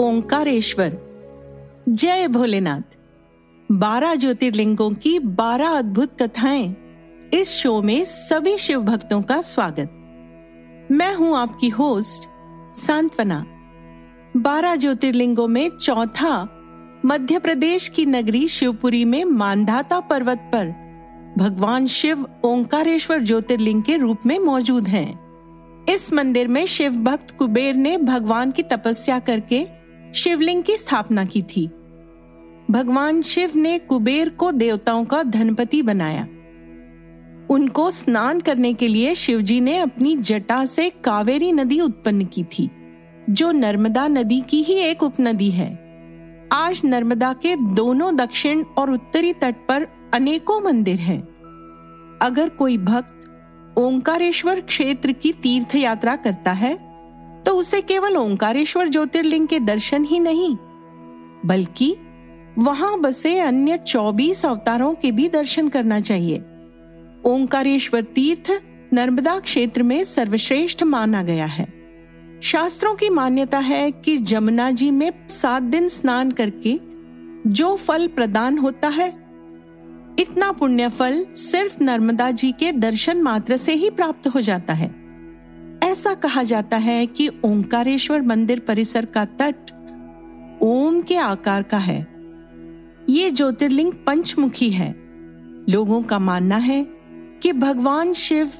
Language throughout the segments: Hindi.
ओंकारेश्वर। जय भोलेनाथ। बारह ज्योतिर्लिंगों की बारह अद्भुत कथाएँ। इस शो में सभी शिव भक्तों का स्वागत। मैं हूँ आपकी होस्ट, सांत्वना। बारह ज्योतिर्लिंगों में चौथा मध्य प्रदेश की नगरी शिवपुरी में मानधाता पर्वत पर भगवान शिव ओंकारेश्वर ज्योतिर्लिंग के रूप में मौजूद हैं। इस मंदिर में शिव भक्त कुबेर ने भगवान की तपस्या करके शिवलिंग की स्थापना की थी। भगवान शिव ने कुबेर को देवताओं का धनपति बनाया। उनको स्नान करने के लिए शिवजी ने अपनी जटा से कावेरी नदी उत्पन्न की थी, जो नर्मदा नदी की ही एक उपनदी है। आज नर्मदा के दोनों दक्षिण और उत्तरी तट पर अनेकों मंदिर हैं। अगर कोई भक्त ओंकारेश्वर क्षेत्र की तीर्थ यात्रा करता है तो उसे केवल ओंकारेश्वर ज्योतिर्लिंग के दर्शन ही नहीं, बल्कि वहाँ बसे अन्य 24 अवतारों के भी दर्शन करना चाहिए। ओंकारेश्वर तीर्थ नर्मदा क्षेत्र में सर्वश्रेष्ठ माना गया है। शास्त्रों की मान्यता है कि जमुना जी में सात दिन स्नान करके जो फल प्रदान होता है, इतना पुण्य फल सिर्फ़ नर्मदा जी के दर्शन मात्र से ही प्राप्त हो जाता है। ऐसा कहा जाता है कि ओंकारेश्वर मंदिर परिसर का तट ओम के आकार का है। ये ज्योतिर्लिंग पंचमुखी है। लोगों का मानना है कि भगवान शिव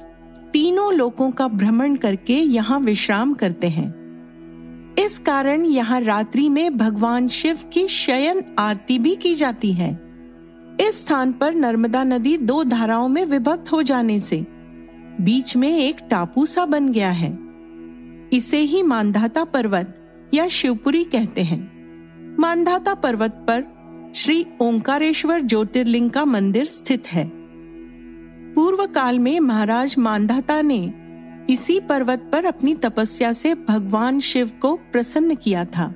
तीनों लोकों का भ्रमण करके यहाँ विश्राम करते हैं। इस कारण यहाँ रात्रि में भगवान शिव की शयन आरती भी की जाती है। इस स्थान पर नर्मदा नदी दो धाराओं में विभक्त हो जाने से बीच में एक टापू सा बन गया है। इसे ही मानधाता पर्वत या शिवपुरी कहते हैं। मानधाता पर्वत पर श्री ओंकारेश्वर ज्योतिर्लिंग का मंदिर स्थित है। पूर्व काल में महाराज मानधाता ने इसी पर्वत पर अपनी तपस्या से भगवान शिव को प्रसन्न किया था।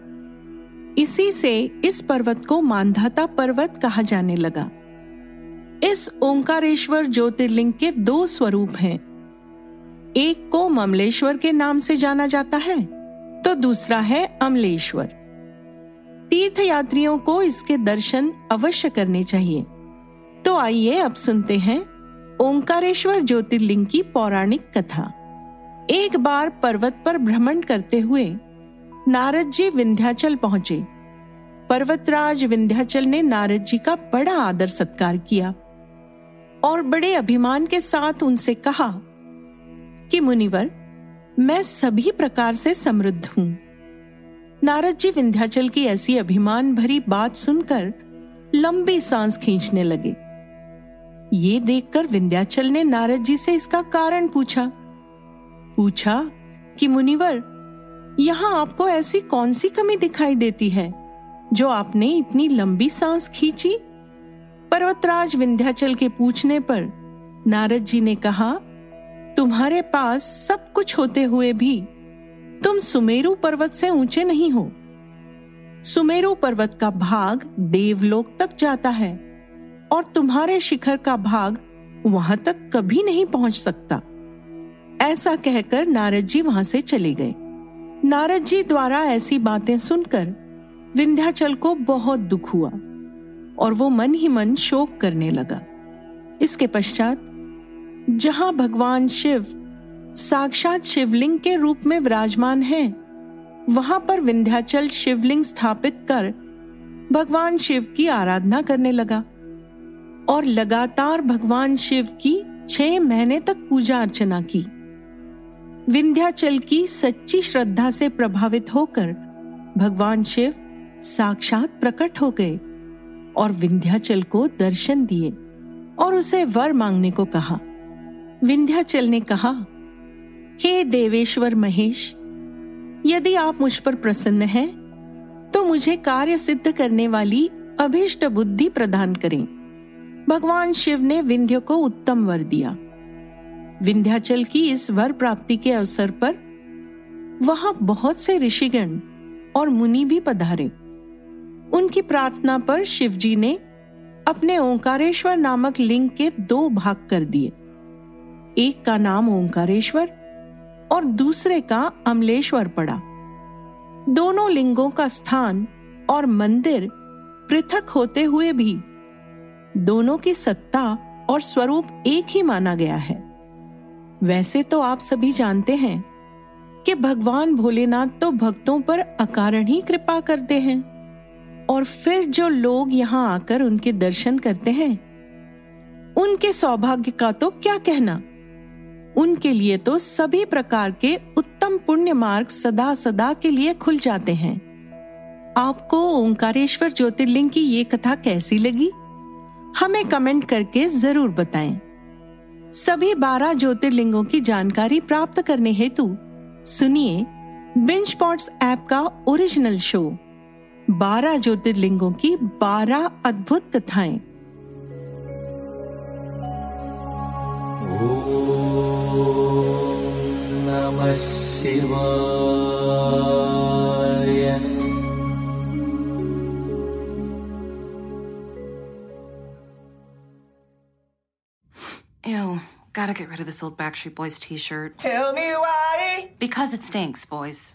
इसी से इस पर्वत को मानधाता पर्वत कहा जाने लगा। इस ओंकारेश्वर ज्योतिर्लिंग के दो स्वरूप हैं। एक को ममलेश्वर के नाम से जाना जाता है तो दूसरा है अमलेश्वर। तीर्थ यात्रियों को इसके दर्शन अवश्य करने चाहिए। तो आइए अब सुनते हैं ओंकारेश्वर ज्योतिर्लिंग की पौराणिक कथा। एक बार पर्वत पर भ्रमण करते हुए नारद जी विंध्याचल पहुँचे। पर्वतराज विंध्याचल ने नारद जी का बड़ा आदर सत्कार किया और बड़े अभिमान के साथ उनसे कहा कि मुनिवर, मैं सभी प्रकार से समृद्ध हूँ। नारद जी विंध्याचल की ऐसी अभिमान भरी बात सुनकर लंबी सांस खींचने लगे। ये देखकर विंध्याचल ने नारद जी से इसका कारण पूछा। पूछा कि मुनिवर, यहाँ आपको ऐसी कौन सी कमी दिखाई देती है, जो आपने इतनी लंबी सांस खींची? पर्वतराज विंध्याचल के पूछने पर नारद जी ने कहा तुम्हारे पास सब कुछ होते हुए भी तुम सुमेरु पर्वत से ऊँचे नहीं हो। सुमेरु पर्वत का भाग देवलोक तक जाता है और तुम्हारे शिखर का भाग वहाँ तक कभी नहीं पहुँच सकता। ऐसा कहकर नारद जी वहाँ से चले गए। नारद जी द्वारा ऐसी बातें सुनकर विंध्याचल को बहुत दुख हुआ और वो मन ही मन शोक करने लगा। इसके पश्चात जहाँ भगवान शिव साक्षात शिवलिंग के रूप में विराजमान है, वहाँ पर विंध्याचल शिवलिंग स्थापित कर भगवान शिव की आराधना करने लगा और लगातार भगवान शिव की छह महीने तक पूजा अर्चना की। विंध्याचल की सच्ची श्रद्धा से प्रभावित होकर भगवान शिव साक्षात प्रकट हो गए और विंध्याचल को दर्शन दिए और उसे वर मांगने को कहा। विंध्याचल ने कहा, हे देवेश्वर महेश, यदि आप मुझ पर प्रसन्न हैं तो मुझे कार्य सिद्ध करने वाली अभिष्ट बुद्धि प्रदान करें। भगवान शिव ने विंध्य को उत्तम वर दिया। विंध्याचल की इस वर प्राप्ति के अवसर पर वहाँ बहुत से ऋषिगण और मुनि भी पधारे। उनकी प्रार्थना पर शिवजी ने अपने ओंकारेश्वर नामक लिंग के दो भाग कर दिए। एक का नाम ओंकारेश्वर और दूसरे का अमलेश्वर पड़ा। दोनों लिंगों का स्थान और मंदिर पृथक होते हुए भी दोनों की सत्ता और स्वरूप एक ही माना गया है। वैसे तो आप सभी जानते हैं कि भगवान भोलेनाथ तो भक्तों पर अकारण ही कृपा करते हैं और फिर जो लोग यहाँ आकर उनके दर्शन करते हैं, उनके सौभाग्य का तो क्या कहना? उनके लिए तो सभी प्रकार के उत्तम पुण्य मार्ग सदा सदा के लिए खुल जाते हैं। आपको ओंकारेश्वर ज्योतिर्लिंग की ये कथा कैसी लगी? हमें कमेंट करके ज़रूर बताएँ। सभी बारह ज्योतिर्लिंगों की जानकारी प्राप्त करने हेतु सुनिए बिंच पॉट्स ऐप का ओरिजिनल शो, बारह ज्योतिर्लिंगों की बारह अद्भुत कथाएँ। नमः शिवाय Ew, gotta get rid of this old Backstreet Boys t shirt. Tell me why. Because it stinks, boys.